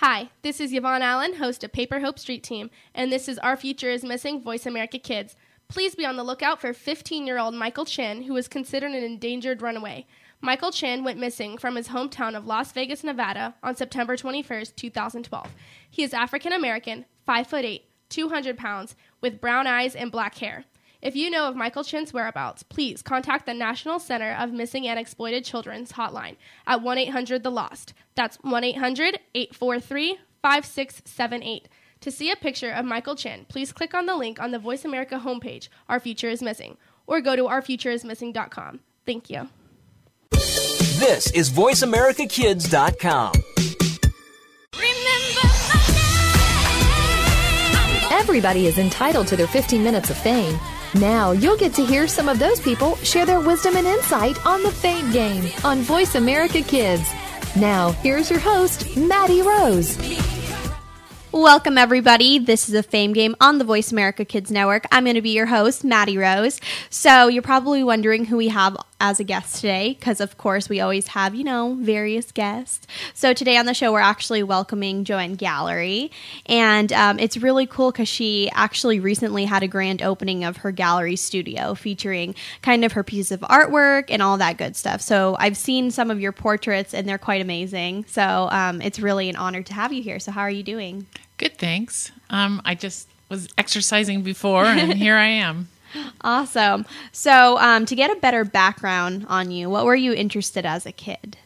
Hi, this is Yvonne Allen, host of Paper Hope Street Team, and this is Our Future is Missing Voice America Kids. Please be on the lookout for 15 year old Michael Chin, who is considered an endangered runaway. Michael Chin went missing from his hometown of Las Vegas, Nevada on September 21st, 2012. He is African American, 5 foot 8, 200 pounds, with brown eyes and black hair. If you know of Michael Chin's whereabouts, please contact the National Center of Missing and Exploited Children's hotline at 1 800 The Lost. That's 1 800 843 5678. To see a picture of Michael Chin, please click on the link on the Voice America homepage, Our Future is Missing, or go to ourfutureismissing.com. Thank you. This is VoiceAmericaKids.com. Everybody is entitled to their 15 minutes of fame. Now you'll get to hear some of those people share their wisdom and insight on the Fame Game on Voice America Kids. Now, here's your host, Maddie Rose. Welcome, everybody. This is a fame game on the Voice America Kids Network. I'm going to be your host, Maddie Rose. So, you're probably wondering who we have as a guest today, because of course, we always have, you know, various guests. So, today on the show, we're actually welcoming Joanne Gallery. And um, it's really cool because she actually recently had a grand opening of her gallery studio featuring kind of her piece of artwork and all that good stuff. So, I've seen some of your portraits, and they're quite amazing. So, um, it's really an honor to have you here. So, how are you doing? Good, thanks. Um, I just was exercising before, and here I am. Awesome. So, um, to get a better background on you, what were you interested as a kid?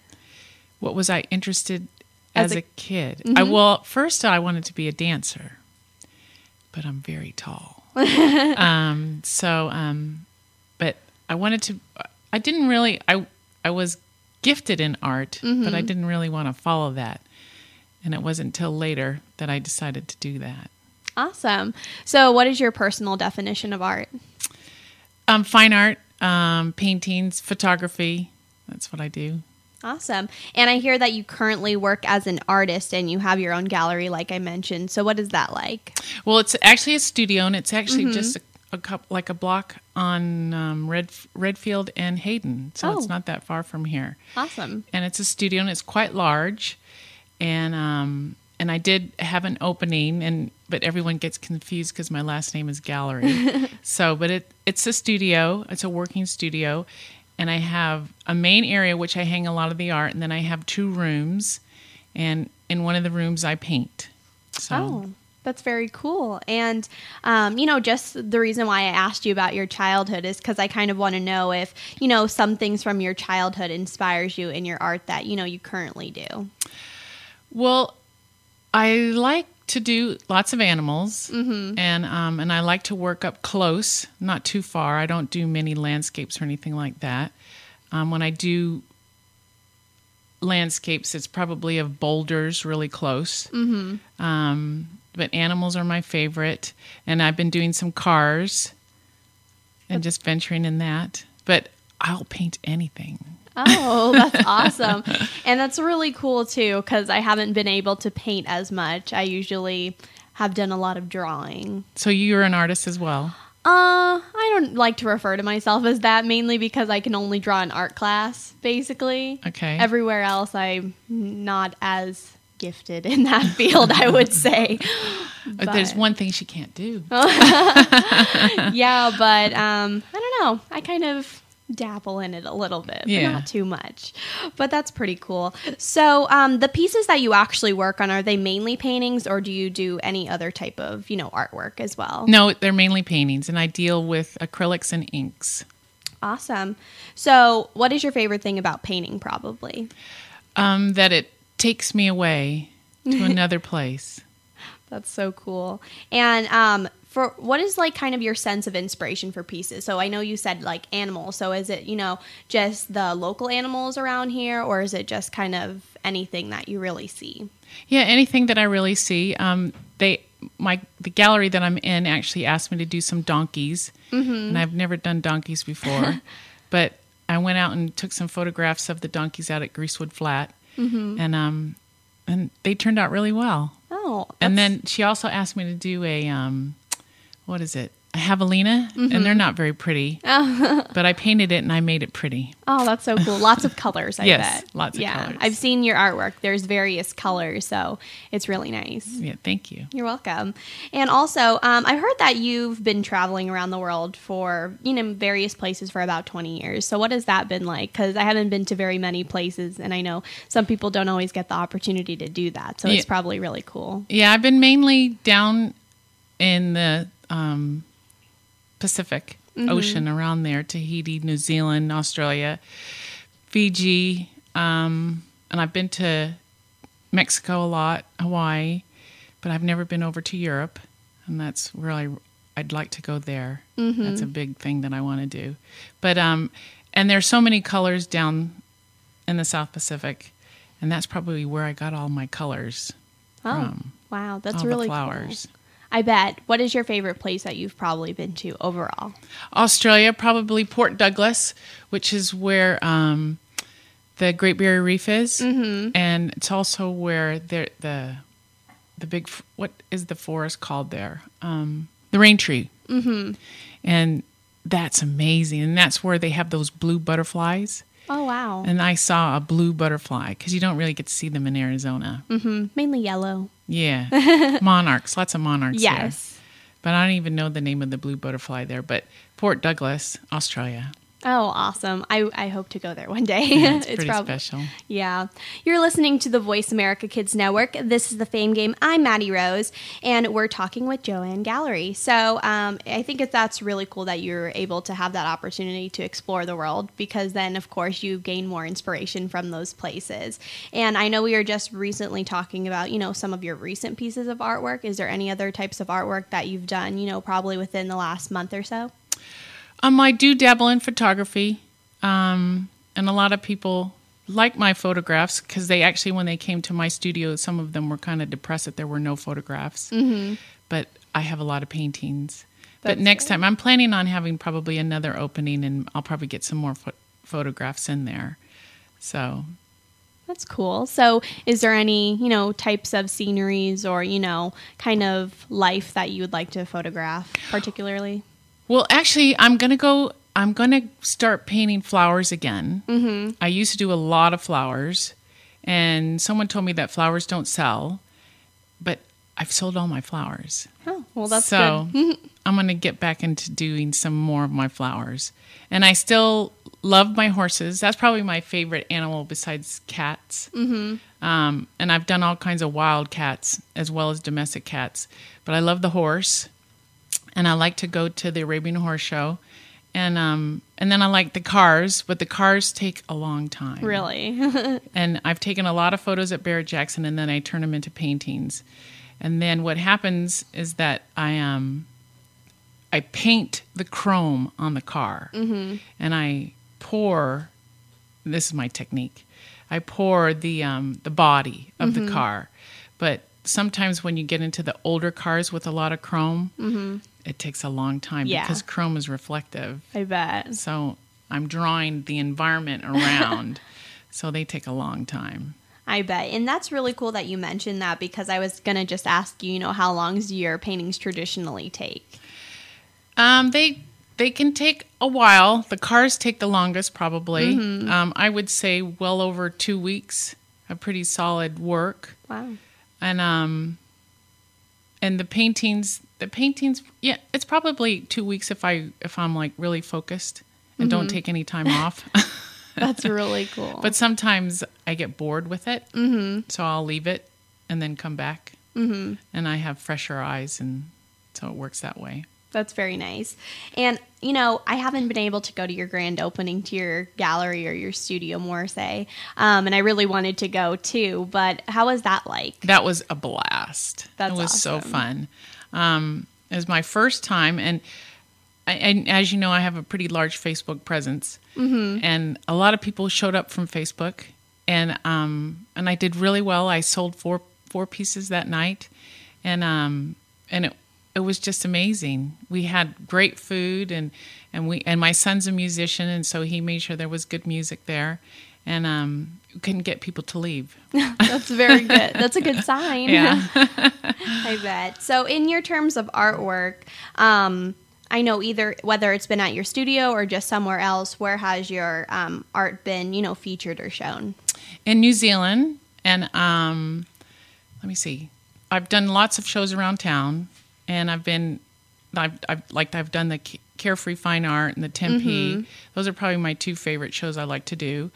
What was I interested As as, a- a, kid? I well, first I wanted to be a dancer, but I'm very tall. um, so, um, but I wanted to. I didn't really. I I was gifted in art, but I didn't really want to follow that. And it wasn't until later that I decided to do that. Awesome. So, what is your personal definition of art? Um, fine art, um, paintings, photography. That's what I do. Awesome. And I hear that you currently work as an artist and you have your own gallery, like I mentioned. So, what is that like? Well, it's actually a studio, and it's actually just a, a cup, like a block on um, Red Redfield and Hayden, so Oh. it's not that far from here. Awesome. And it's a studio, and it's quite large, and um, and I did have an opening, and but everyone gets confused because my last name is Gallery. so, but it it's a studio, it's a working studio, and I have a main area which I hang a lot of the art, and then I have two rooms, and in one of the rooms I paint. So. Oh, that's very cool. And, um, you know, just the reason why I asked you about your childhood is because I kind of want to know if, you know, some things from your childhood inspires you in your art that, you know, you currently do. Well, I like to do lots of animals, and um, and I like to work up close, not too far. I don't do many landscapes or anything like that. Um, when I do landscapes, it's probably of boulders really close. Mm-hmm. Um, but animals are my favorite, and I've been doing some cars and just venturing in that. But I'll paint anything. Oh, that's awesome. And that's really cool too because I haven't been able to paint as much. I usually have done a lot of drawing. So you're an artist as well. Uh, I don't like to refer to myself as that mainly because I can only draw in art class, basically. Okay. Everywhere else, I'm not as gifted in that field, I would say. But there's one thing she can't do. yeah, but um, I don't know. I kind of dabble in it a little bit, but Yeah. not too much. But that's pretty cool. So, um, the pieces that you actually work on are they mainly paintings, or do you do any other type of you know artwork as well? No, they're mainly paintings, and I deal with acrylics and inks. Awesome. So, what is your favorite thing about painting? Probably. Um, that it takes me away to another place. That's so cool. And um, for what is like kind of your sense of inspiration for pieces? So I know you said like animals. So is it you know just the local animals around here, or is it just kind of anything that you really see? Yeah, anything that I really see. Um, they my the gallery that I'm in actually asked me to do some donkeys, and I've never done donkeys before, but I went out and took some photographs of the donkeys out at Greasewood Flat, and um, and they turned out really well. Oh, And then she also asked me to do a um, what is it? A javelina, and Mm-hmm. they're not very pretty. but I painted it and I made it pretty. Oh, that's so cool. Lots of colors, I Yes, bet. lots of yeah. colors. I've seen your artwork. There's various colors, so it's really nice. Yeah, thank you. You're welcome. And also, um, I've heard that you've been traveling around the world for, you know, various places for about 20 years. So, what has that been like? Because I haven't been to very many places, and I know some people don't always get the opportunity to do that. So, Yeah. it's probably really cool. Yeah, I've been mainly down in the um, Pacific Mm-hmm. Ocean around there Tahiti, New Zealand, Australia, Fiji. Um, and I've been to Mexico a lot, Hawaii, but I've never been over to Europe. And that's where I, I'd like to go there. Mm-hmm. That's a big thing that I want to do. But, um, and there's so many colors down in the South Pacific. And that's probably where I got all my colors Oh, from. wow. That's all really the cool. I bet. What is your favorite place that you've probably been to overall? Australia, probably Port Douglas, which is where um, the Great Barrier Reef is, mm-hmm. and it's also where the the the big what is the forest called there? Um, the Daintree, mm-hmm. and that's amazing, and that's where they have those blue butterflies. Oh, wow. And I saw a blue butterfly because you don't really get to see them in Arizona. Mm-hmm. Mainly yellow. Yeah, monarchs, lots of monarchs. there. Yes. but I don't even know the name of the blue butterfly there. But Port Douglas, Australia. Oh, awesome. I, I hope to go there one day. Yeah, it's pretty special. Yeah. You're listening to the Voice America Kids Network. This is the Fame Game. I'm Maddie Rose, and we're talking with Joanne Gallery. So um, I think it's, that's really cool that you're able to have that opportunity to explore the world because then, of course, you gain more inspiration from those places. And I know we were just recently talking about, you know, some of your recent pieces of artwork. Is there any other types of artwork that you've done, you know, probably within the last month or so? Um, I do dabble in photography, um, and a lot of people like my photographs because they actually, when they came to my studio, some of them were kind of depressed that there were no photographs. Mm-hmm. But I have a lot of paintings. but That's next time, I'm planning on having probably another opening, and I'll probably get some more pho- photographs in there. So That's cool. So, is there any, you know, types of sceneries or, you know, kind of life that you would like to photograph particularly? Well, actually, I'm gonna go. I'm gonna start painting flowers again. Mm-hmm. I used to do a lot of flowers, and someone told me that flowers don't sell, but I've sold all my flowers. Oh, well, that's so good. I'm gonna get back into doing some more of my flowers, and I still love my horses. That's probably my favorite animal besides cats. Mm-hmm. Um, and I've done all kinds of wild cats as well as domestic cats, but I love the horse and I like to go to the Arabian Horse Show, and um, and then I like the cars, but the cars take a long time. Really? And I've taken a lot of photos at Barrett Jackson, and then I turn them into paintings. And then what happens is that I um, I paint the chrome on the car, and I pour. This is my technique. I pour the um, the body of the car, but sometimes when you get into the older cars with a lot of chrome, it takes a long time Yeah. because chrome is reflective. I bet. So I'm drawing the environment around, so they take a long time. I bet. And that's really cool that you mentioned that because I was going to just ask you, you know, how long do your paintings traditionally take? Um, they they can take a while. The cars take the longest, probably. Mm-hmm. Um, I would say well over two weeks. A pretty solid work, Wow. And um, and the paintings, the paintings, yeah, it's probably two weeks if I if I'm like really focused and don't Mm-hmm. take any time off. That's really cool. But sometimes I get bored with it, mm-hmm. so I'll leave it and then come back, mm-hmm. and I have fresher eyes, and so it works that way. That's very nice. And, you know, I haven't been able to go to your grand opening to your gallery or your studio, more say. Um, and I really wanted to go too. But how was that like? That was a blast. That it was so fun. Um, it was my first time, and I- and as you know, I have a pretty large Facebook presence, mm-hmm. and a lot of people showed up from Facebook, and um, and I did really well. I sold four four pieces that night, and um, and it it was just amazing. We had great food, and and we and my son's a musician, and so he made sure there was good music there, and um, couldn't get people to leave. That's very good. That's a good sign. Yeah. I bet. So, in your terms of artwork, um, I know either whether it's been at your studio or just somewhere else, where has your um, art been, you know, featured or shown? in New Zealand, and um, let me see. I've done lots of shows around town, and I've been, I've, I've like I've done the Carefree Fine Art and the Tempe. Those are probably my two favorite shows I like to do,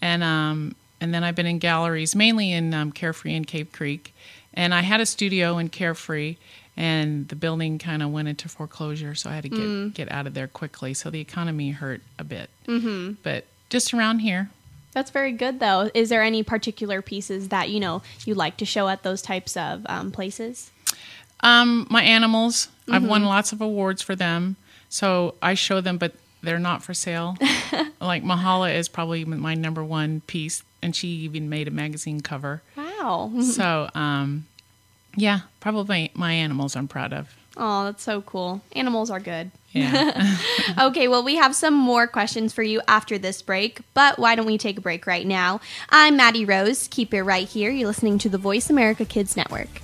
and um, and then I've been in galleries mainly in um, Carefree and Cave Creek, and I had a studio in Carefree. And the building kind of went into foreclosure, so I had to get get out of there quickly. So the economy hurt a bit, mm-hmm. but just around here, That's very good, though. Is there any particular pieces that you know you like to show at those types of um, places? Um, my animals. I've won lots of awards for them, so I show them, but they're not for sale. like Mahala is probably my number one piece, and she even made a magazine cover. Wow. So, um, yeah, probably my animals. I'm proud of. Oh, that's so cool. Animals are good. Yeah. Okay, well, we have some more questions for you after this break, but why don't we take a break right now? I'm Maddie Rose. Keep it right here. You're listening to the Voice America Kids Network.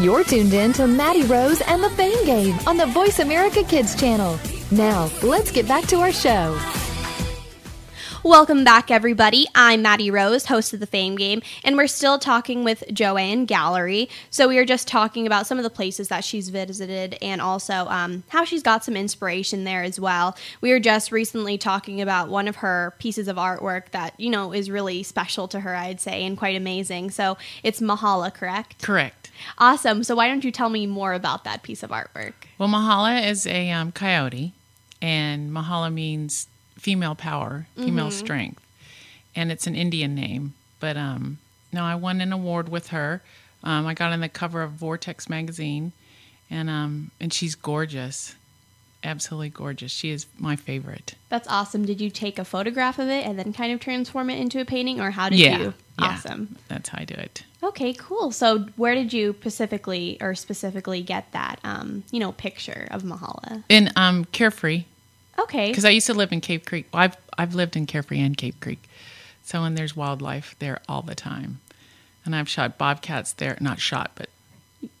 You're tuned in to Maddie Rose and the Fame Game on the Voice America Kids channel. Now, let's get back to our show. Welcome back, everybody. I'm Maddie Rose, host of the Fame Game, and we're still talking with Joanne Gallery. So we are just talking about some of the places that she's visited and also um, how she's got some inspiration there as well. We were just recently talking about one of her pieces of artwork that you know is really special to her, I'd say, and quite amazing. So it's Mahala, correct? Correct. Awesome. So why don't you tell me more about that piece of artwork? Well, Mahala is a um, coyote, and Mahala means female power, female strength, and it's an Indian name. But um, no, I won an award with her. Um, I got on the cover of Vortex magazine, and um, and she's gorgeous, absolutely gorgeous. She is my favorite. That's awesome. Did you take a photograph of it and then kind of transform it into a painting, or how did yeah, you? yeah, Awesome. That's how I do it. Okay, cool. So, where did you specifically or specifically get that, um, you know, picture of Mahala? In um, Carefree, Okay. because I used to live in Cave Creek. Well, I've I've lived in Carefree and Cave Creek, so and there's wildlife there all the time, and I've shot bobcats there. Not shot, but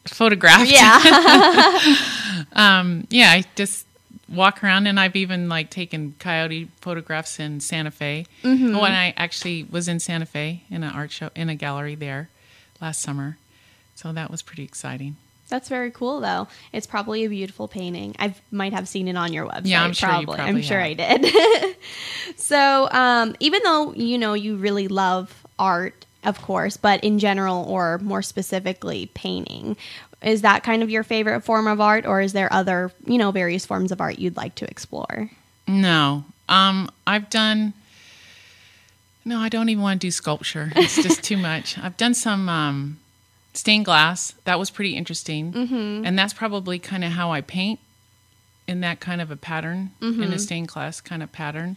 photographed. yeah. um, yeah. I just walk around, and I've even like taken coyote photographs in Santa Fe. When I actually was in Santa Fe in an art show in a gallery there last summer. So that was pretty exciting. That's very cool, though. It's probably a beautiful painting. I might have seen it on your website. Yeah, I'm sure you probably. probably I'm sure have. I did. so, um, even though you know you really love art, of course, but in general, or more specifically, painting, is that kind of your favorite form of art, or is there other, you know, various forms of art you'd like to explore? No. Um, I've done. No, I don't even want to do sculpture. It's just too much. I've done some um, stained glass. That was pretty interesting, mm-hmm. and that's probably kind of how I paint in that kind of a pattern, in a stained glass kind of pattern.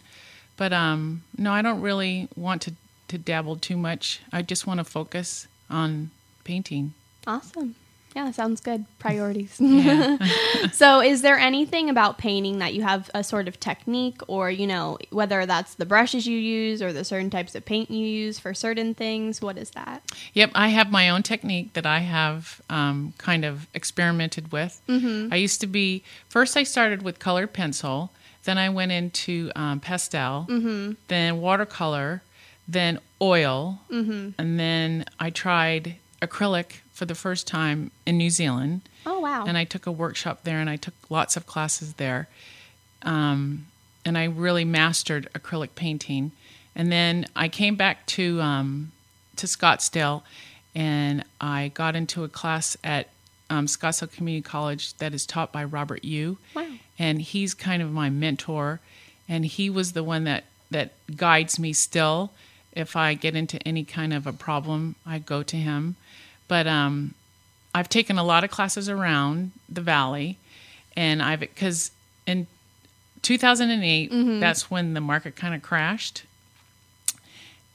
But um, no, I don't really want to to dabble too much. I just want to focus on painting. Awesome. Yeah, sounds good. Priorities. so, is there anything about painting that you have a sort of technique, or, you know, whether that's the brushes you use or the certain types of paint you use for certain things? What is that? Yep, I have my own technique that I have um, kind of experimented with. Mm-hmm. I used to be first. I started with colored pencil, then I went into um, pastel, then watercolor, then oil, and then I tried acrylic for the first time in New Zealand. Oh, wow. And I took a workshop there, and I took lots of classes there. Um, and I really mastered acrylic painting. And then I came back to um, to Scottsdale, and I got into a class at um, Scottsdale Community College that is taught by Robert Yu. Wow. And he's kind of my mentor, and he was the one that that guides me still. If I get into any kind of a problem, I go to him. But um, I've taken a lot of classes around the valley, and I've because in 2008 that's when the market kind of crashed,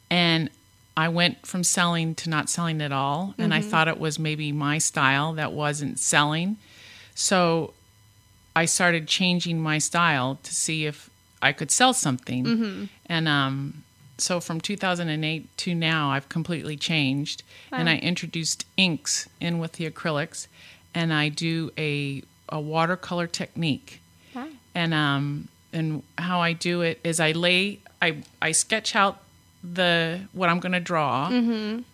and I went from selling to not selling at all, and I thought it was maybe my style that wasn't selling, so I started changing my style to see if I could sell something, and um, so from 2008 to now, I've completely changed, and I introduced inks in with the acrylics, and I do a a watercolor technique, Wow. and um and how I do it is I lay I I sketch out the what I'm going to draw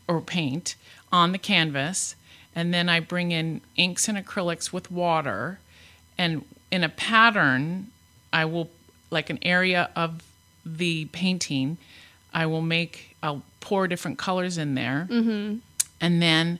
or paint on the canvas, and then I bring in inks and acrylics with water, and in a pattern, I will like an area of the painting. I will make, I'll pour different colors in there. Mm-hmm. And then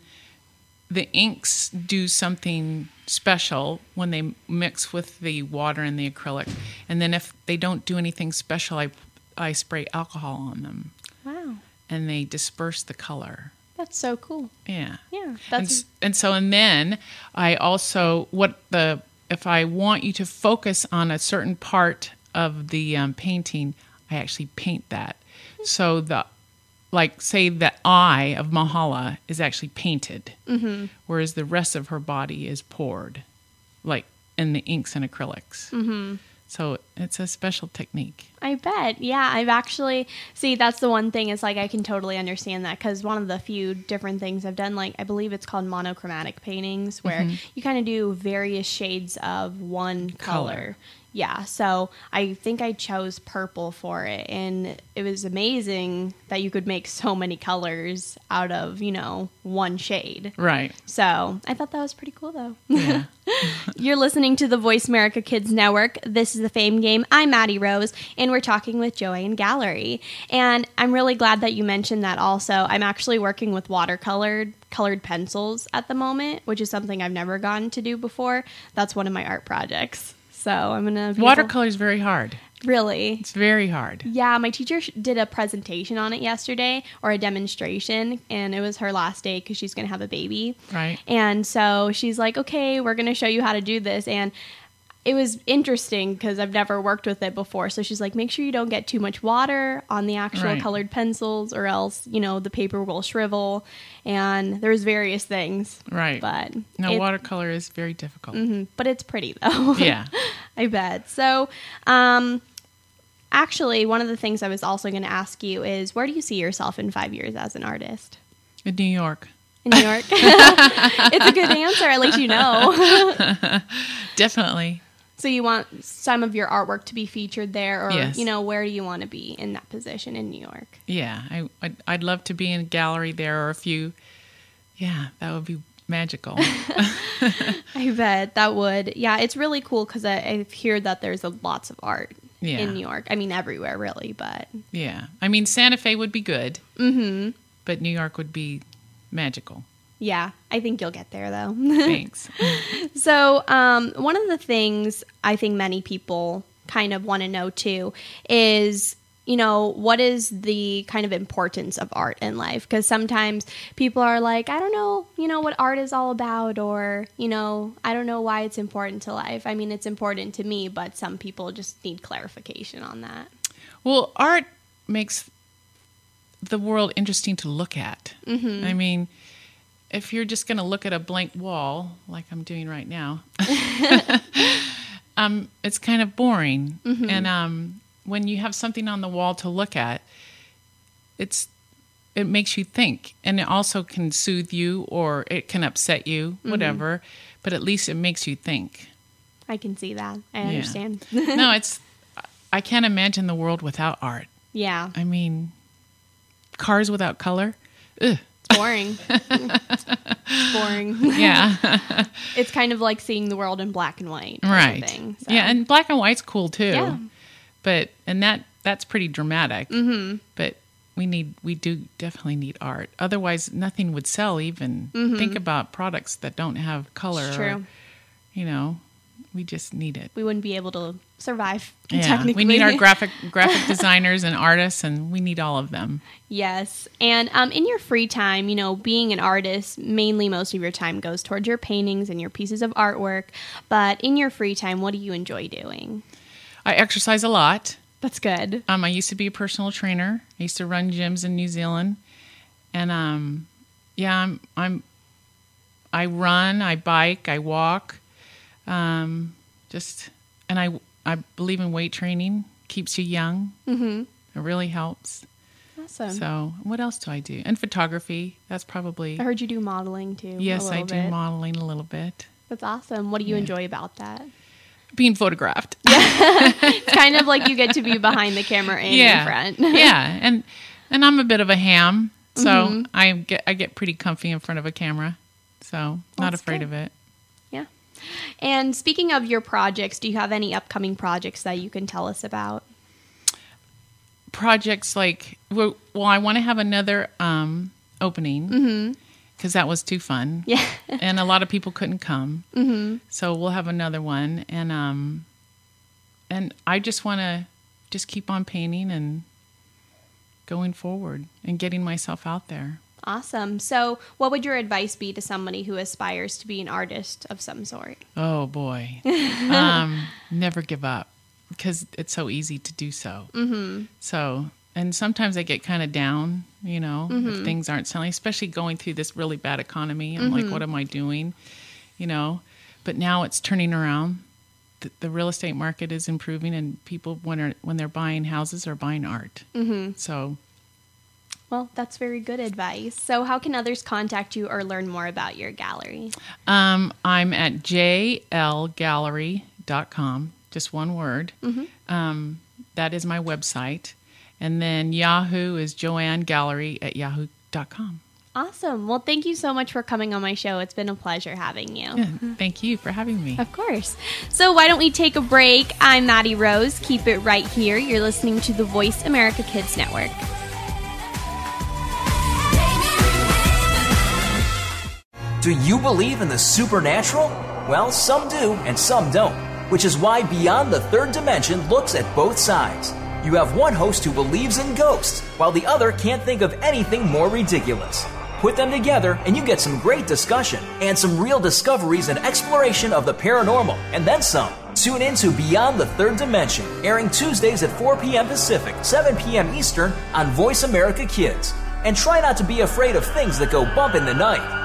the inks do something special when they mix with the water and the acrylic. And then if they don't do anything special, I, I spray alcohol on them Wow. and they disperse the color. That's so cool. Yeah. Yeah. That's s- and so and then I also what the if I want you to focus on a certain part of the um, painting, I actually paint that. So the like say the eye of Mahala is actually painted, mm-hmm. whereas the rest of her body is poured, like in the inks and acrylics. Mm-hmm. So it's a special technique. I bet. Yeah, I've actually see that's the one thing is like I can totally understand that cuz one of the few different things I've done like I believe it's called monochromatic paintings where you kind of do various shades of one color. Color. Yeah, so I think I chose purple for it and it was amazing that you could make so many colors out of, you know, one shade. Right. So, I thought that was pretty cool though. Yeah. You're listening to the Voice America Kids Network. This is the Fame Game. I'm Maddie Rose, and we're talking with Joanne Gallery. And I'm really glad that you mentioned that also. I'm actually working with watercolored colored pencils at the moment, which is something I've never gotten to do before. That's one of my art projects. So I'm gonna Watercolor is very hard. Really, It's very hard. yeah, my teacher did a presentation on it yesterday or a demonstration, and it was her last day because she's going to have a baby. Right. And so she's like, okay, we're going to show you how to do this. And it was interesting because I've never worked with it before. So she's like, make sure you don't get too much water on the actual Right. colored pencils, or else, you know, the paper will shrivel. And there's various things. Right. But No, it- watercolor is very difficult. Mhm, but it's pretty though. Yeah. I bet. So, um, actually, one of the things I was also going to ask you is where do you see yourself in five years as an artist? In New York. In New York? it's a good answer. At least you know. Definitely. So, you want some of your artwork to be featured there, or, Yes. you know, where do you want to be in that position in New York? Yeah. I, I'd, I'd love to be in a gallery there or a few Yeah, that would be magical. I bet that would. Yeah, it's really cool because I, I hear that there's a, lots of art Yeah. in New York. I mean, everywhere really, but yeah. I mean, Santa Fe would be good. Mm-hmm. But New York would be magical. Yeah, I think you'll get there though. Thanks. So, um, one of the things I think many people kind of want to know too is, you know, what is the kind of importance of art in life? Because sometimes people are like, I don't know, you know, what art is all about, or, you know, I don't know why it's important to life. I mean, it's important to me, but some people just need clarification on that. Well, art makes the world interesting to look at. I mean, if you're just going to look at a blank wall, like I'm doing right now, um, it's kind of boring. And um, when you have something on the wall to look at, it's it makes you think, and it also can soothe you or it can upset you, whatever. But at least it makes you think. I can see that. I Yeah. understand. no, it's I can't imagine the world without art. yeah, I mean, cars without color. Ugh. Boring. boring. Yeah, it's kind of like seeing the world in black and white. right. thing, so. Yeah, and black and white's cool too. Yeah. But and that that's pretty dramatic. Mm-hmm. But we need we do definitely need art. Otherwise, nothing would sell. Even think about products that don't have color. Mm-hmm. It's or, true. you know, we just need it. we wouldn't be able to survive. Yeah, technically. we need our graphic graphic designers and artists, and we need all of them. yes, and um, in your free time, you know, being an artist, mainly most of your time goes towards your paintings and your pieces of artwork. But in your free time, what do you enjoy doing? I exercise a lot. That's good. Um, I used to be a personal trainer. I used to run gyms in New Zealand, and um, yeah, I'm, I'm I run, I bike, I walk, um, just and I I believe in weight training. Keeps you young. Mm-hmm. It really helps. Awesome. So, what else do I do? And photography. That's probably I heard you do modeling too. yes, I do bit. modeling a little bit. That's awesome. What do you enjoy about that? Being photographed. It's kind of like you get to be behind the camera and in front. yeah, and and I'm a bit of a ham, so Mm-hmm. I get I get pretty comfy in front of a camera, so not That's afraid good. of it. And speaking of your projects, do you have any upcoming projects that you can tell us about? Projects like well, well I want to have another um, opening because that was too fun. Mm-hmm. Yeah. and a lot of people couldn't come, mm-hmm. so we'll have another one, and um, and I just want to just keep on painting and going forward and getting myself out there. Awesome. So, what would your advice be to somebody who aspires to be an artist of some sort? Oh boy. um, never give up because it's so easy to do so. Mm-hmm. So, and sometimes I get kind of down, you know, if things aren't selling, especially going through this really bad economy. I'm like, what am I doing? You know, but now it's turning around. The, the real estate market is improving, and people when are when they're buying houses are buying art. Mm-hmm. So Well, that's very good advice. So, how can others contact you or learn more about your gallery? Um, I'm at jlgallery.com, just one word. Um, that is my website. And then Yahoo is Joanne Gallery at yahoo.com. Awesome. Well, thank you so much for coming on my show. It's been a pleasure having you. Thank you for having me. Of course. So, why don't we take a break? I'm Maddie Rose. Keep it right here. You're listening to the Voice America Kids Network. Do you believe in the supernatural? Well, some do and some don't, which is why Beyond the Third Dimension looks at both sides. You have one host who believes in ghosts, while the other can't think of anything more ridiculous. Put them together and you get some great discussion and some real discoveries and exploration of the paranormal, and then some. Tune in to Beyond the Third Dimension, airing Tuesdays at 4 p.m. Pacific, 7 p.m. Eastern on Voice America Kids. And try not to be afraid of things that go bump in the night.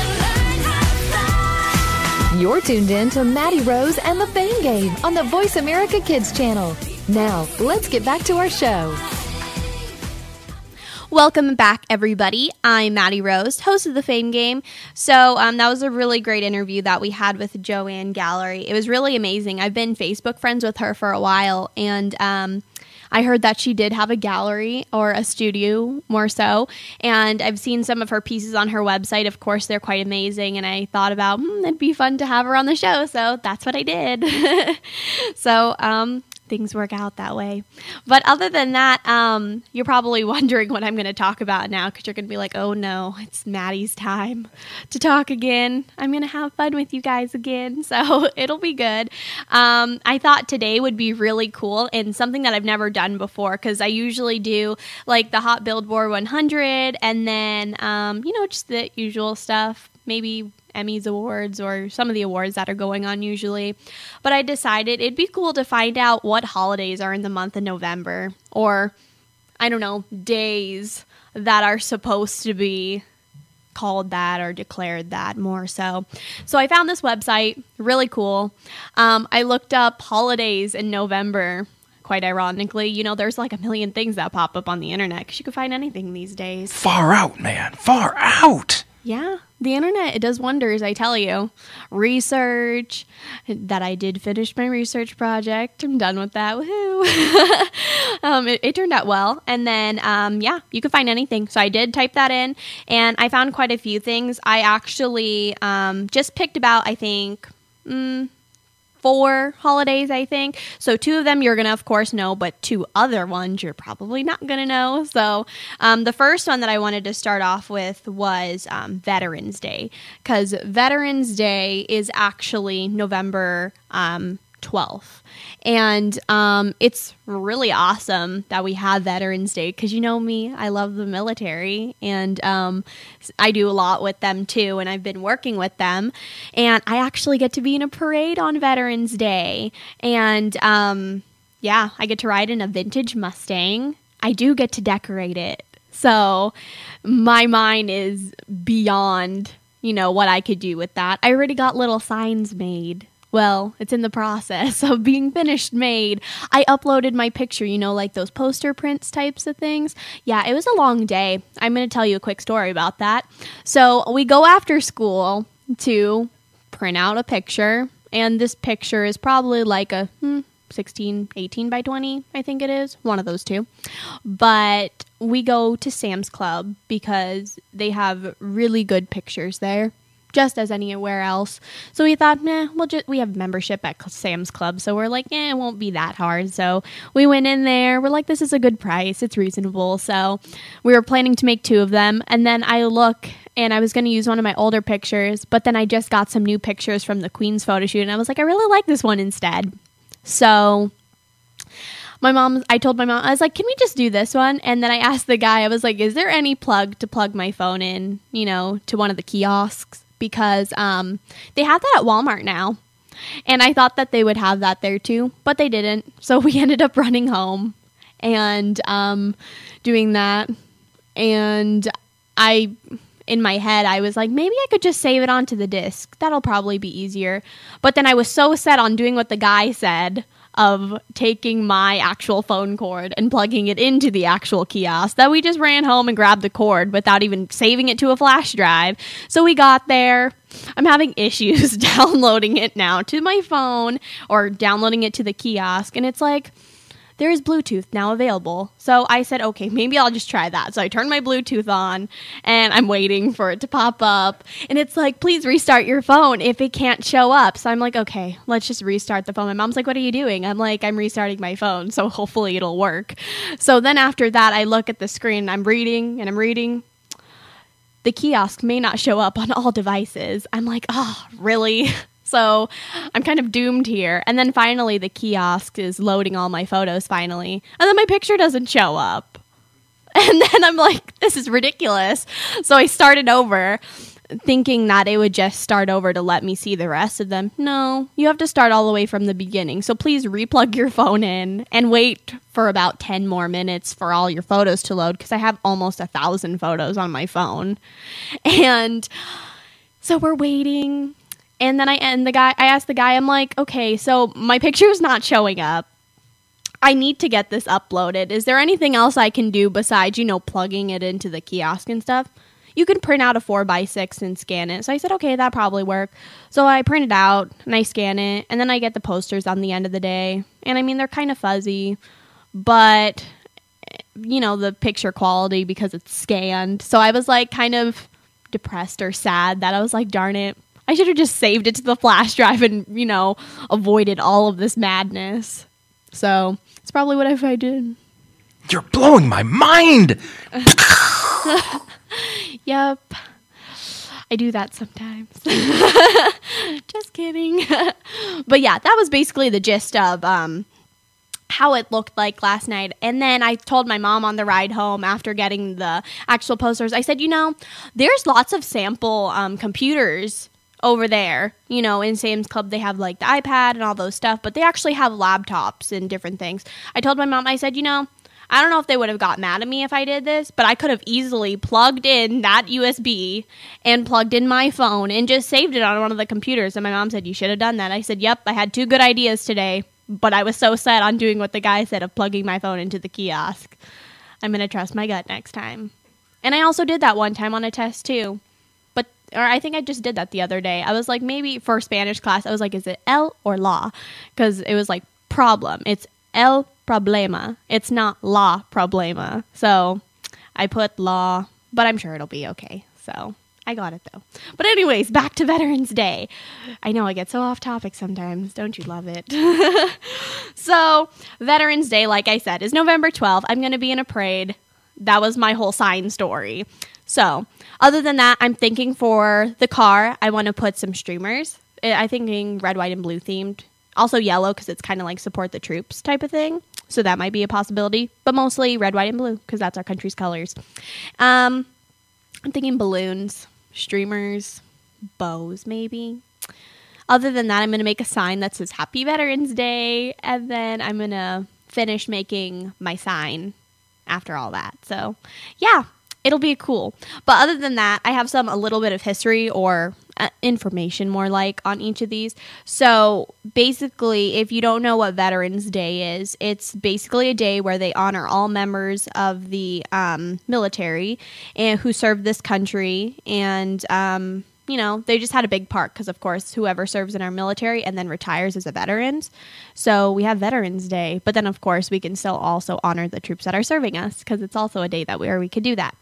You're tuned in to Maddie Rose and the Fame Game on the Voice America Kids channel. Now, let's get back to our show. Welcome back, everybody. I'm Maddie Rose, host of the Fame Game. So um, that was a really great interview that we had with Joanne Gallery. It was really amazing. I've been Facebook friends with her for a while, and um, I heard that she did have a gallery or a studio more so, and I've seen some of her pieces on her website. Of course, they're quite amazing, and I thought about hmm, it'd be fun to have her on the show, so that's what I did. so um, things work out that way. But other than that, um, you're probably wondering what I'm going to talk about now because you're going to be like, oh no, it's Maddie's time to talk again. I'm going to have fun with you guys again. So it'll be good. Um, I thought today would be really cool and something that I've never done before because I usually do like the Hot Billboard 100 and then, um, you know, just the usual stuff. Maybe Emmys awards or some of the awards that are going on usually. But I decided it'd be cool to find out what holidays are in the month of November or I don't know, days that are supposed to be called that or declared that more so. So I found this website, really cool. Um, I looked up holidays in November. Quite ironically, you know, there's like a million things that pop up on the internet because you can find anything these days. Far out, man. Far out. Yeah, the internet it does wonders, I tell you. Research that I did finish my research project. I'm done with that. Woohoo! um, it, it, turned out well, and then um, yeah, you can find anything. So I did type that in, and I found quite a few things. I actually um, just picked about I think. Mm, four holidays, I think. So, two of them you're going to, of course, know, but two other ones you're probably not going to know. So, um, the first one that I wanted to start off with was um, Veterans Day, because Veterans Day is actually November um, 12th. And um, it's really awesome that we have Veterans Day because you know me, I love the military and um, I do a lot with them too. And I've been working with them. And I actually get to be in a parade on Veterans Day. And um, yeah, I get to ride in a vintage Mustang. I do get to decorate it. So my mind is beyond, you know, what I could do with that. I already got little signs made well, it's in the process of being finished made. I uploaded my picture, you know, like those poster prints types of things. Yeah, it was a long day. I'm going to tell you a quick story about that. So, we go after school to print out a picture, and this picture is probably like a hmm, 16, 18 by 20, I think it is. One of those two. But we go to Sam's Club because they have really good pictures there just as anywhere else. So we thought, nah, we'll just we have membership at Sam's Club, so we're like, eh, it won't be that hard. So we went in there. We're like, this is a good price. It's reasonable. So we were planning to make two of them, and then I look and I was going to use one of my older pictures, but then I just got some new pictures from the Queen's photo shoot, and I was like, I really like this one instead. So my mom, I told my mom, I was like, can we just do this one? And then I asked the guy, I was like, is there any plug to plug my phone in, you know, to one of the kiosks? Because um, they have that at Walmart now. And I thought that they would have that there too, but they didn't. So we ended up running home and um, doing that. And I, in my head, I was like, maybe I could just save it onto the disc. That'll probably be easier. But then I was so set on doing what the guy said of taking my actual phone cord and plugging it into the actual kiosk that we just ran home and grabbed the cord without even saving it to a flash drive. So we got there. I'm having issues downloading it now to my phone or downloading it to the kiosk. And it's like, there is Bluetooth now available. So I said, okay, maybe I'll just try that. So I turned my Bluetooth on and I'm waiting for it to pop up. And it's like, please restart your phone if it can't show up. So I'm like, okay, let's just restart the phone. My mom's like, what are you doing? I'm like, I'm restarting my phone. So hopefully it'll work. So then after that, I look at the screen, I'm reading and I'm reading. The kiosk may not show up on all devices. I'm like, oh, really? So I'm kind of doomed here. And then finally, the kiosk is loading all my photos finally. And then my picture doesn't show up. And then I'm like, this is ridiculous. So I started over thinking that it would just start over to let me see the rest of them. No, you have to start all the way from the beginning. So please replug your phone in and wait for about 10 more minutes for all your photos to load because I have almost a thousand photos on my phone. And so we're waiting and then I and the guy I asked the guy I'm like, "Okay, so my picture is not showing up. I need to get this uploaded. Is there anything else I can do besides, you know, plugging it into the kiosk and stuff?" You can print out a 4 by 6 and scan it. So I said, okay, that probably work. So I print it out and I scan it. And then I get the posters on the end of the day. And I mean, they're kind of fuzzy, but, you know, the picture quality because it's scanned. So I was like kind of depressed or sad that I was like, darn it, I should have just saved it to the flash drive and, you know, avoided all of this madness. So it's probably what if I did. You're blowing my mind. yep. I do that sometimes. just kidding. but yeah, that was basically the gist of um, how it looked like last night. And then I told my mom on the ride home after getting the actual posters, I said, you know, there's lots of sample um, computers over there. You know, in Sam's Club, they have like the iPad and all those stuff, but they actually have laptops and different things. I told my mom, I said, you know, I don't know if they would have got mad at me if I did this, but I could have easily plugged in that USB and plugged in my phone and just saved it on one of the computers. And my mom said, You should have done that. I said, Yep, I had two good ideas today, but I was so set on doing what the guy said of plugging my phone into the kiosk. I'm going to trust my gut next time. And I also did that one time on a test too or I think I just did that the other day. I was like, maybe for Spanish class, I was like, is it el or la? Because it was like problem. It's el problema. It's not la problema. So I put law, but I'm sure it'll be okay. So I got it though. But, anyways, back to Veterans Day. I know I get so off topic sometimes. Don't you love it? so, Veterans Day, like I said, is November 12th. I'm going to be in a parade. That was my whole sign story. So, other than that, I'm thinking for the car, I want to put some streamers. I thinking red, white, and blue themed. Also yellow because it's kind of like support the troops type of thing. So that might be a possibility, but mostly red, white, and blue because that's our country's colors. Um, I'm thinking balloons, streamers, bows, maybe. Other than that, I'm going to make a sign that says Happy Veterans Day, and then I'm going to finish making my sign after all that. So, yeah, it'll be cool. But other than that, I have some a little bit of history or uh, information more like on each of these. So basically, if you don't know what Veterans Day is, it's basically a day where they honor all members of the um, military and who served this country and. Um, you know, they just had a big park because, of course, whoever serves in our military and then retires as a veteran. So we have Veterans Day, but then, of course, we can still also honor the troops that are serving us because it's also a day that where we could do that.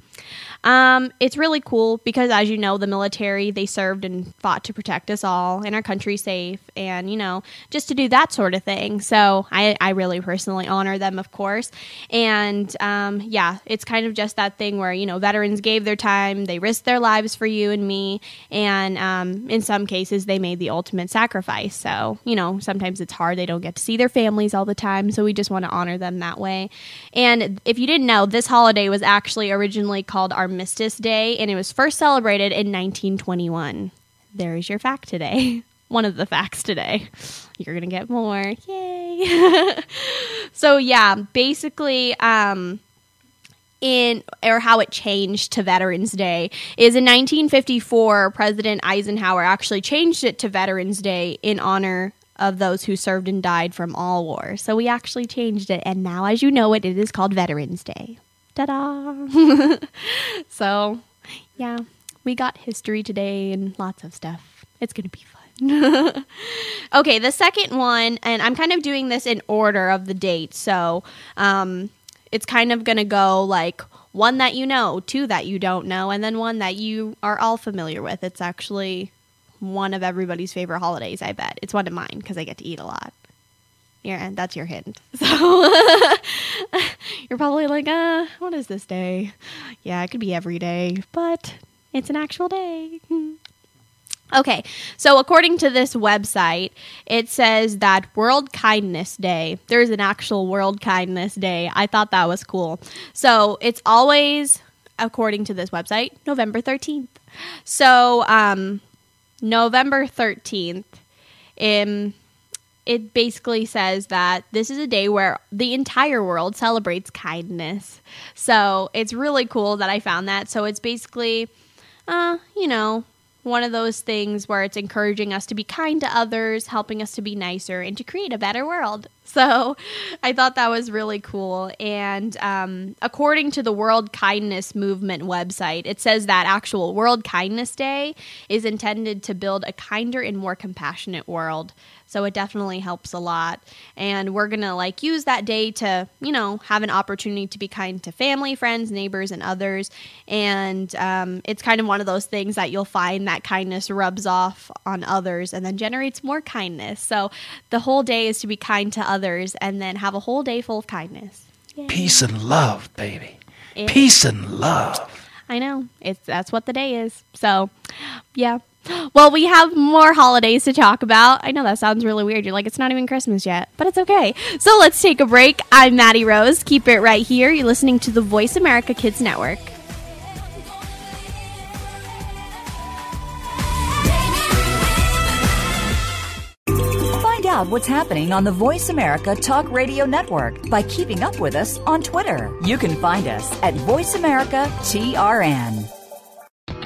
Um, it's really cool because, as you know, the military they served and fought to protect us all and our country safe, and you know, just to do that sort of thing. So I, I really personally honor them, of course. And um, yeah, it's kind of just that thing where you know veterans gave their time, they risked their lives for you and me, and um, in some cases they made the ultimate sacrifice. So you know, sometimes it's hard; they don't get to see their families all the time. So we just want to honor them that way. And if you didn't know, this holiday was actually originally called Armistice Day, and it was first celebrated in 1921. There is your fact today. One of the facts today. You're going to get more. Yay. so, yeah, basically, um, in or how it changed to Veterans Day is in 1954 President Eisenhower actually changed it to Veterans Day in honor of those who served and died from all wars. So we actually changed it and now as you know it it is called Veterans Day. Ta-da! so, yeah, we got history today and lots of stuff. It's going to be fun. okay, the second one, and I'm kind of doing this in order of the date. So, um, it's kind of going to go like one that you know, two that you don't know, and then one that you are all familiar with. It's actually one of everybody's favorite holidays, I bet. It's one of mine because I get to eat a lot. Yeah, and that's your hint. So you're probably like, uh, what is this day? Yeah, it could be every day, but it's an actual day. Okay, so according to this website, it says that World Kindness Day, there's an actual World Kindness Day. I thought that was cool. So it's always, according to this website, November 13th. So, um, November 13th, um, it basically says that this is a day where the entire world celebrates kindness. So it's really cool that I found that. So it's basically, uh, you know, one of those things where it's encouraging us to be kind to others, helping us to be nicer, and to create a better world. So I thought that was really cool. And um, according to the World Kindness Movement website, it says that actual World Kindness Day is intended to build a kinder and more compassionate world. So it definitely helps a lot. And we're going to like use that day to, you know, have an opportunity to be kind to family, friends, neighbors, and others. And um, it's kind of one of those things that you'll find that kindness rubs off on others and then generates more kindness. So the whole day is to be kind to others and then have a whole day full of kindness. Yay. Peace and love, baby. It, Peace and love. I know. It's that's what the day is. So, yeah. Well, we have more holidays to talk about. I know that sounds really weird. You're like, it's not even Christmas yet, but it's okay. So let's take a break. I'm Maddie Rose. Keep it right here. You're listening to the Voice America Kids Network. Find out what's happening on the Voice America Talk Radio Network by keeping up with us on Twitter. You can find us at Voice America TRN.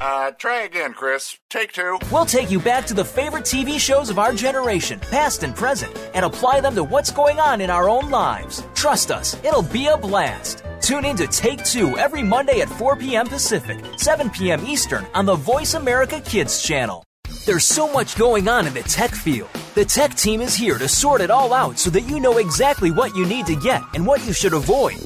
Uh, try again, Chris. Take two. We'll take you back to the favorite TV shows of our generation, past and present, and apply them to what's going on in our own lives. Trust us, it'll be a blast. Tune in to Take Two every Monday at 4 p.m. Pacific, 7 p.m. Eastern on the Voice America Kids channel. There's so much going on in the tech field. The tech team is here to sort it all out so that you know exactly what you need to get and what you should avoid.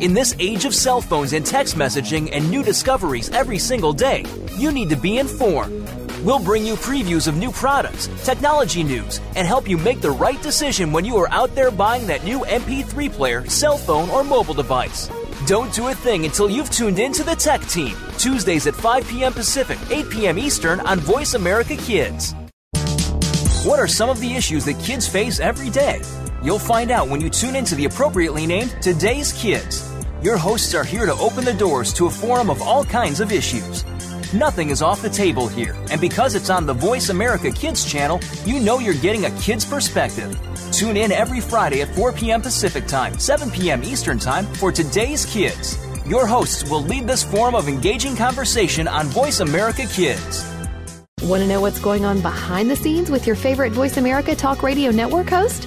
In this age of cell phones and text messaging and new discoveries every single day, you need to be informed. We'll bring you previews of new products, technology news, and help you make the right decision when you are out there buying that new MP3 player, cell phone, or mobile device. Don't do a thing until you've tuned in to the Tech Team, Tuesdays at 5 p.m. Pacific, 8 p.m. Eastern on Voice America Kids. What are some of the issues that kids face every day? You'll find out when you tune into the appropriately named Today's Kids. Your hosts are here to open the doors to a forum of all kinds of issues. Nothing is off the table here, and because it's on the Voice America Kids channel, you know you're getting a kid's perspective. Tune in every Friday at 4 p.m. Pacific Time, 7 p.m. Eastern Time for Today's Kids. Your hosts will lead this forum of engaging conversation on Voice America Kids. Want to know what's going on behind the scenes with your favorite Voice America Talk Radio Network host?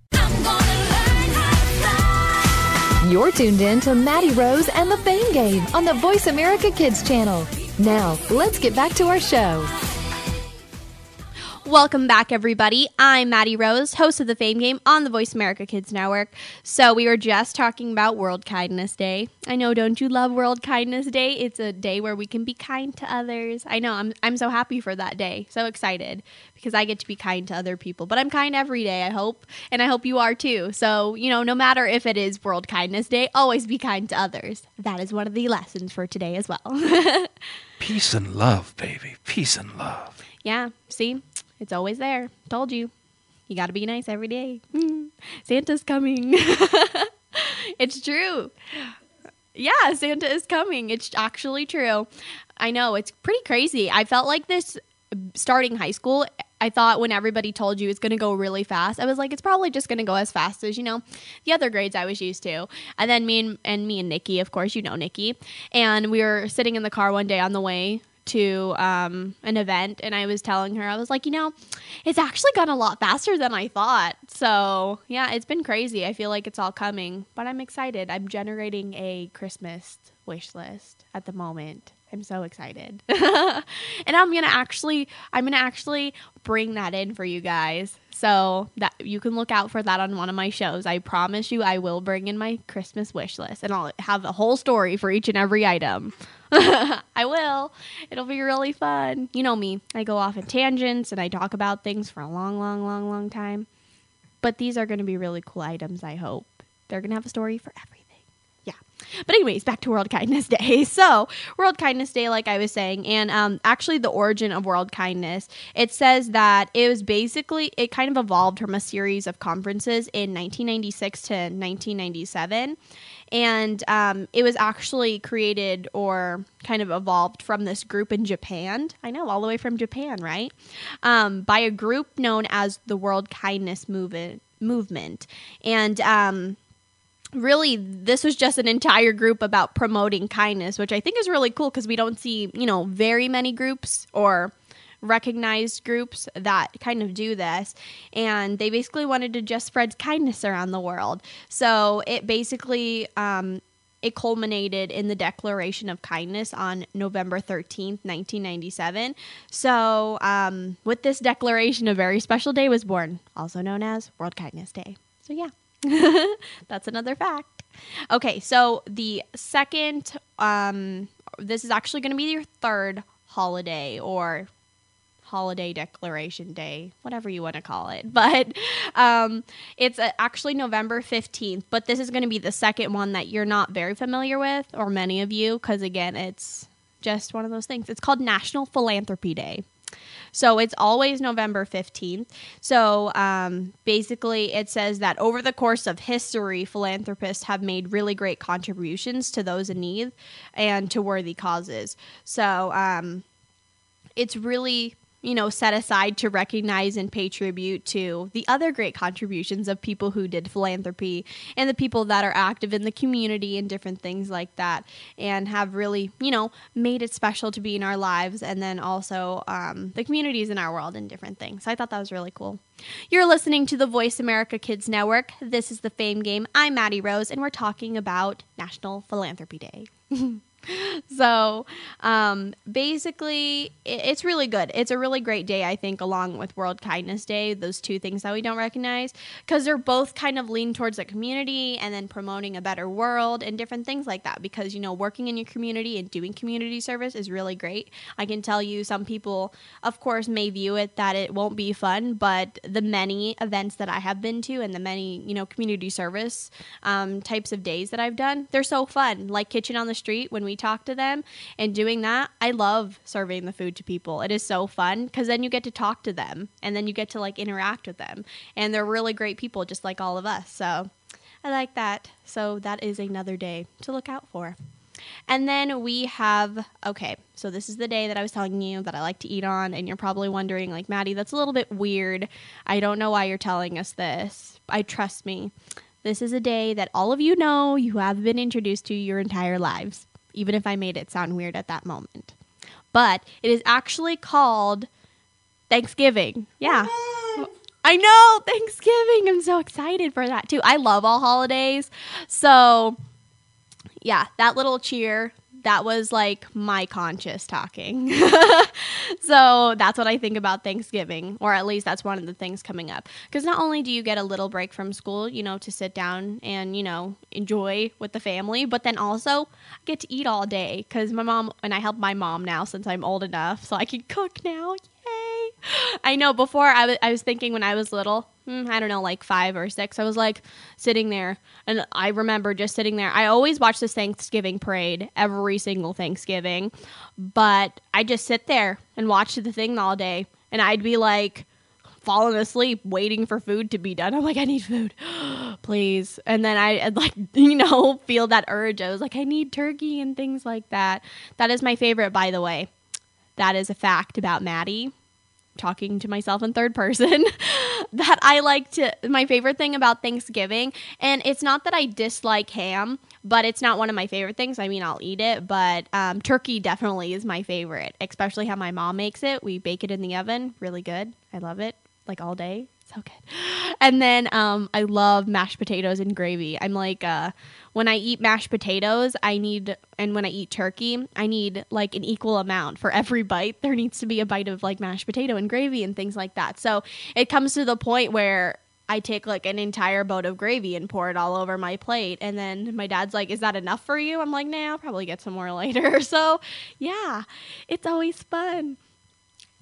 You're tuned in to Maddie Rose and the Fame Game on the Voice America Kids channel. Now, let's get back to our show. Welcome back, everybody. I'm Maddie Rose, host of the Fame Game on the Voice America Kids Network. So, we were just talking about World Kindness Day. I know, don't you love World Kindness Day? It's a day where we can be kind to others. I know, I'm, I'm so happy for that day. So excited because I get to be kind to other people. But I'm kind every day, I hope. And I hope you are too. So, you know, no matter if it is World Kindness Day, always be kind to others. That is one of the lessons for today as well. Peace and love, baby. Peace and love. yeah, see? It's always there. Told you. You got to be nice every day. Mm. Santa's coming. it's true. Yeah, Santa is coming. It's actually true. I know, it's pretty crazy. I felt like this starting high school. I thought when everybody told you it's going to go really fast, I was like, it's probably just going to go as fast as, you know, the other grades I was used to. And then me and, and me and Nikki, of course, you know Nikki. And we were sitting in the car one day on the way to um, an event and I was telling her, I was like, you know, it's actually gone a lot faster than I thought. So, yeah, it's been crazy. I feel like it's all coming, but I'm excited. I'm generating a Christmas wish list at the moment. I'm so excited. and I'm going to actually I'm going to actually bring that in for you guys. So that you can look out for that on one of my shows. I promise you I will bring in my Christmas wish list and I'll have a whole story for each and every item. I will. It'll be really fun. You know me. I go off in tangents and I talk about things for a long, long, long, long time. But these are going to be really cool items, I hope. They're going to have a story for everything. But anyways, back to World Kindness Day. So, World Kindness Day, like I was saying, and um, actually the origin of World Kindness, it says that it was basically, it kind of evolved from a series of conferences in 1996 to 1997 and um, it was actually created or kind of evolved from this group in Japan. I know, all the way from Japan, right? Um, by a group known as the World Kindness Movement. Movement, and um, really this was just an entire group about promoting kindness which i think is really cool because we don't see you know very many groups or recognized groups that kind of do this and they basically wanted to just spread kindness around the world so it basically um, it culminated in the Declaration of Kindness on November 13th, 1997. So, um, with this declaration, a very special day was born, also known as World Kindness Day. So, yeah. That's another fact. Okay, so the second, um, this is actually going to be your third holiday or holiday declaration day, whatever you want to call it. But um, it's uh, actually November 15th, but this is going to be the second one that you're not very familiar with, or many of you, because again, it's just one of those things. It's called National Philanthropy Day. So it's always November 15th. So um, basically, it says that over the course of history, philanthropists have made really great contributions to those in need and to worthy causes. So um, it's really you know, set aside to recognize and pay tribute to the other great contributions of people who did philanthropy and the people that are active in the community and different things like that and have really, you know, made it special to be in our lives and then also um, the communities in our world and different things. So I thought that was really cool. You're listening to the Voice America Kids Network. This is the Fame Game. I'm Maddie Rose, and we're talking about National Philanthropy Day. so um, basically it's really good. It's a really great day i think along with world kindness day those two things that we don't recognize because they're both kind of lean towards the community and then promoting a better world and different things like that because you know working in your community and doing community service is really great. I can tell you some people of course may view it that it won't be fun but the many events that i have been to and the many you know community service um, types of days that i've done they're so fun. Like kitchen on the street when we we talk to them and doing that, I love serving the food to people. It is so fun because then you get to talk to them and then you get to like interact with them. And they're really great people, just like all of us. So I like that. So that is another day to look out for. And then we have, okay, so this is the day that I was telling you that I like to eat on, and you're probably wondering, like, Maddie, that's a little bit weird. I don't know why you're telling us this. I trust me. This is a day that all of you know you have been introduced to your entire lives even if I made it sound weird at that moment. But it is actually called Thanksgiving. Yeah. I know, Thanksgiving. I'm so excited for that too. I love all holidays. So, yeah, that little cheer that was like my conscious talking. so that's what I think about Thanksgiving, or at least that's one of the things coming up. Because not only do you get a little break from school, you know, to sit down and, you know, enjoy with the family, but then also I get to eat all day. Because my mom, and I help my mom now since I'm old enough, so I can cook now. I know before I, w- I was thinking when I was little, hmm, I don't know, like five or six, I was like sitting there. And I remember just sitting there. I always watch this Thanksgiving parade every single Thanksgiving, but I just sit there and watch the thing all day. And I'd be like, falling asleep waiting for food to be done. I'm like, I need food, please. And then I I'd like, you know, feel that urge. I was like, I need turkey and things like that. That is my favorite, by the way. That is a fact about Maddie talking to myself in third person that I like to my favorite thing about Thanksgiving and it's not that I dislike ham but it's not one of my favorite things. I mean I'll eat it but um, turkey definitely is my favorite especially how my mom makes it. We bake it in the oven really good. I love it like all day so good and then um, I love mashed potatoes and gravy I'm like uh, when I eat mashed potatoes, I need, and when I eat turkey, I need like an equal amount for every bite. There needs to be a bite of like mashed potato and gravy and things like that. So it comes to the point where I take like an entire boat of gravy and pour it all over my plate. And then my dad's like, Is that enough for you? I'm like, Nah, I'll probably get some more later. So yeah, it's always fun.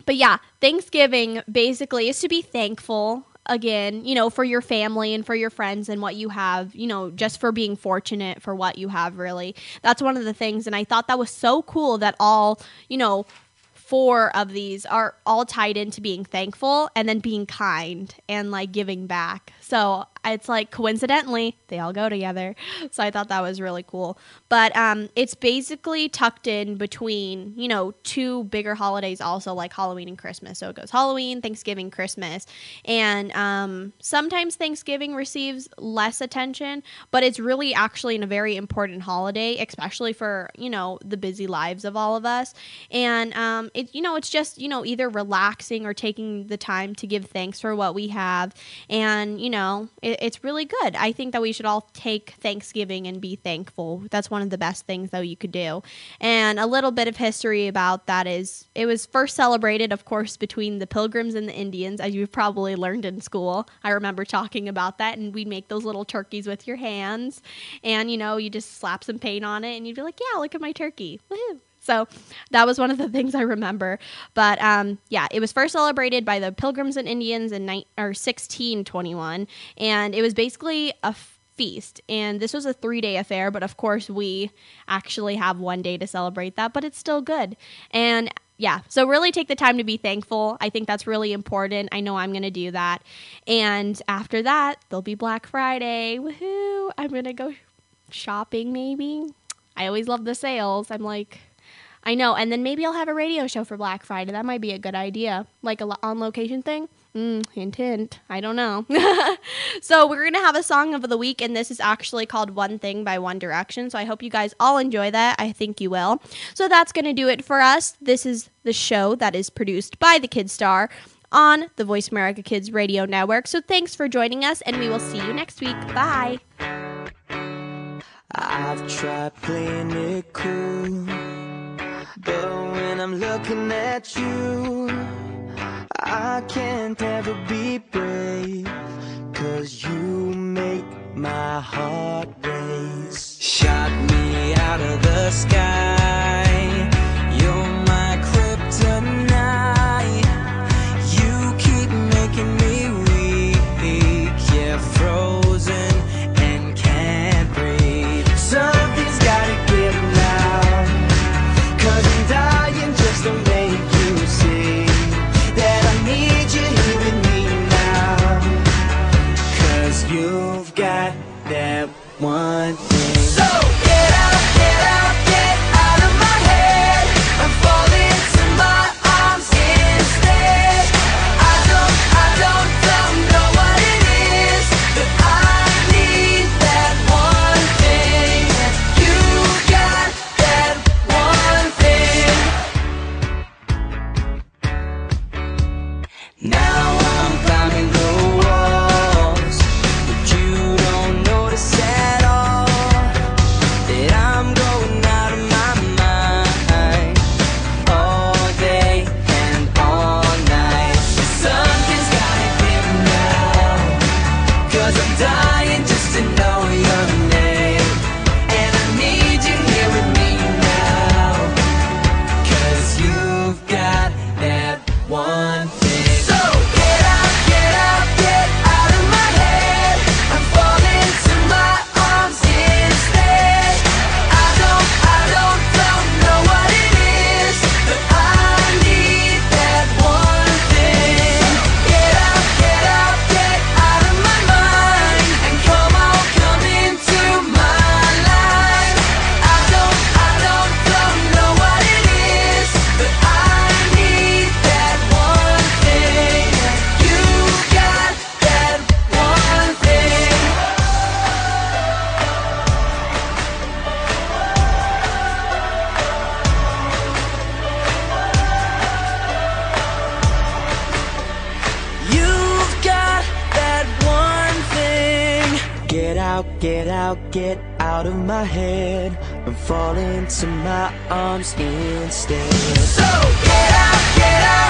But yeah, Thanksgiving basically is to be thankful again, you know, for your family and for your friends and what you have, you know, just for being fortunate for what you have, really. That's one of the things. And I thought that was so cool that all, you know, four of these are all tied into being thankful and then being kind and like giving back. So it's like coincidentally they all go together. So i thought that was really cool. But um, it's basically tucked in between you know two bigger holidays also like halloween and christmas. So it goes halloween thanksgiving christmas. And um, sometimes thanksgiving receives less attention but it's really actually a very important holiday especially for you know the busy lives of all of us. And um, it you know it's just you know either relaxing or taking the time to give thanks for what we have. And you know it, it's really good. I think that we should all take Thanksgiving and be thankful. That's one of the best things that you could do. And a little bit of history about that is it was first celebrated, of course, between the Pilgrims and the Indians, as you've probably learned in school. I remember talking about that, and we'd make those little turkeys with your hands, and you know, you just slap some paint on it, and you'd be like, "Yeah, look at my turkey." Woohoo! So that was one of the things I remember. But um, yeah, it was first celebrated by the Pilgrims and Indians in ni- or 1621, and it was basically a feast. And this was a three day affair, but of course we actually have one day to celebrate that, but it's still good. And yeah, so really take the time to be thankful. I think that's really important. I know I'm going to do that. And after that, there'll be Black Friday. Woohoo! I'm going to go shopping maybe. I always love the sales. I'm like, I know, and then maybe I'll have a radio show for Black Friday. That might be a good idea, like a lo- on location thing. Mm, hint, hint. I don't know. so we're gonna have a song of the week, and this is actually called "One Thing" by One Direction. So I hope you guys all enjoy that. I think you will. So that's gonna do it for us. This is the show that is produced by the Kid Star on the Voice America Kids Radio Network. So thanks for joining us, and we will see you next week. Bye. I've tried playing it cool, but when I'm looking at you, I can't ever be brave, cause you make my heart race. Shot me out of the sky, you're my kryptonite. Out, get out, get out of my head. I'm falling to my arms instead. So get out, get out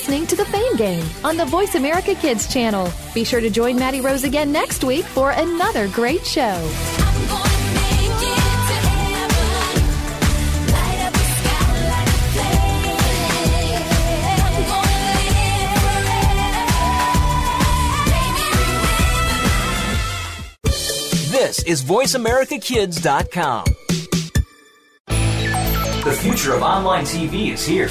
listening to the Fame Game on the Voice America Kids channel. Be sure to join Maddie Rose again next week for another great show. This is VoiceAmericaKids.com. The future of online TV is here.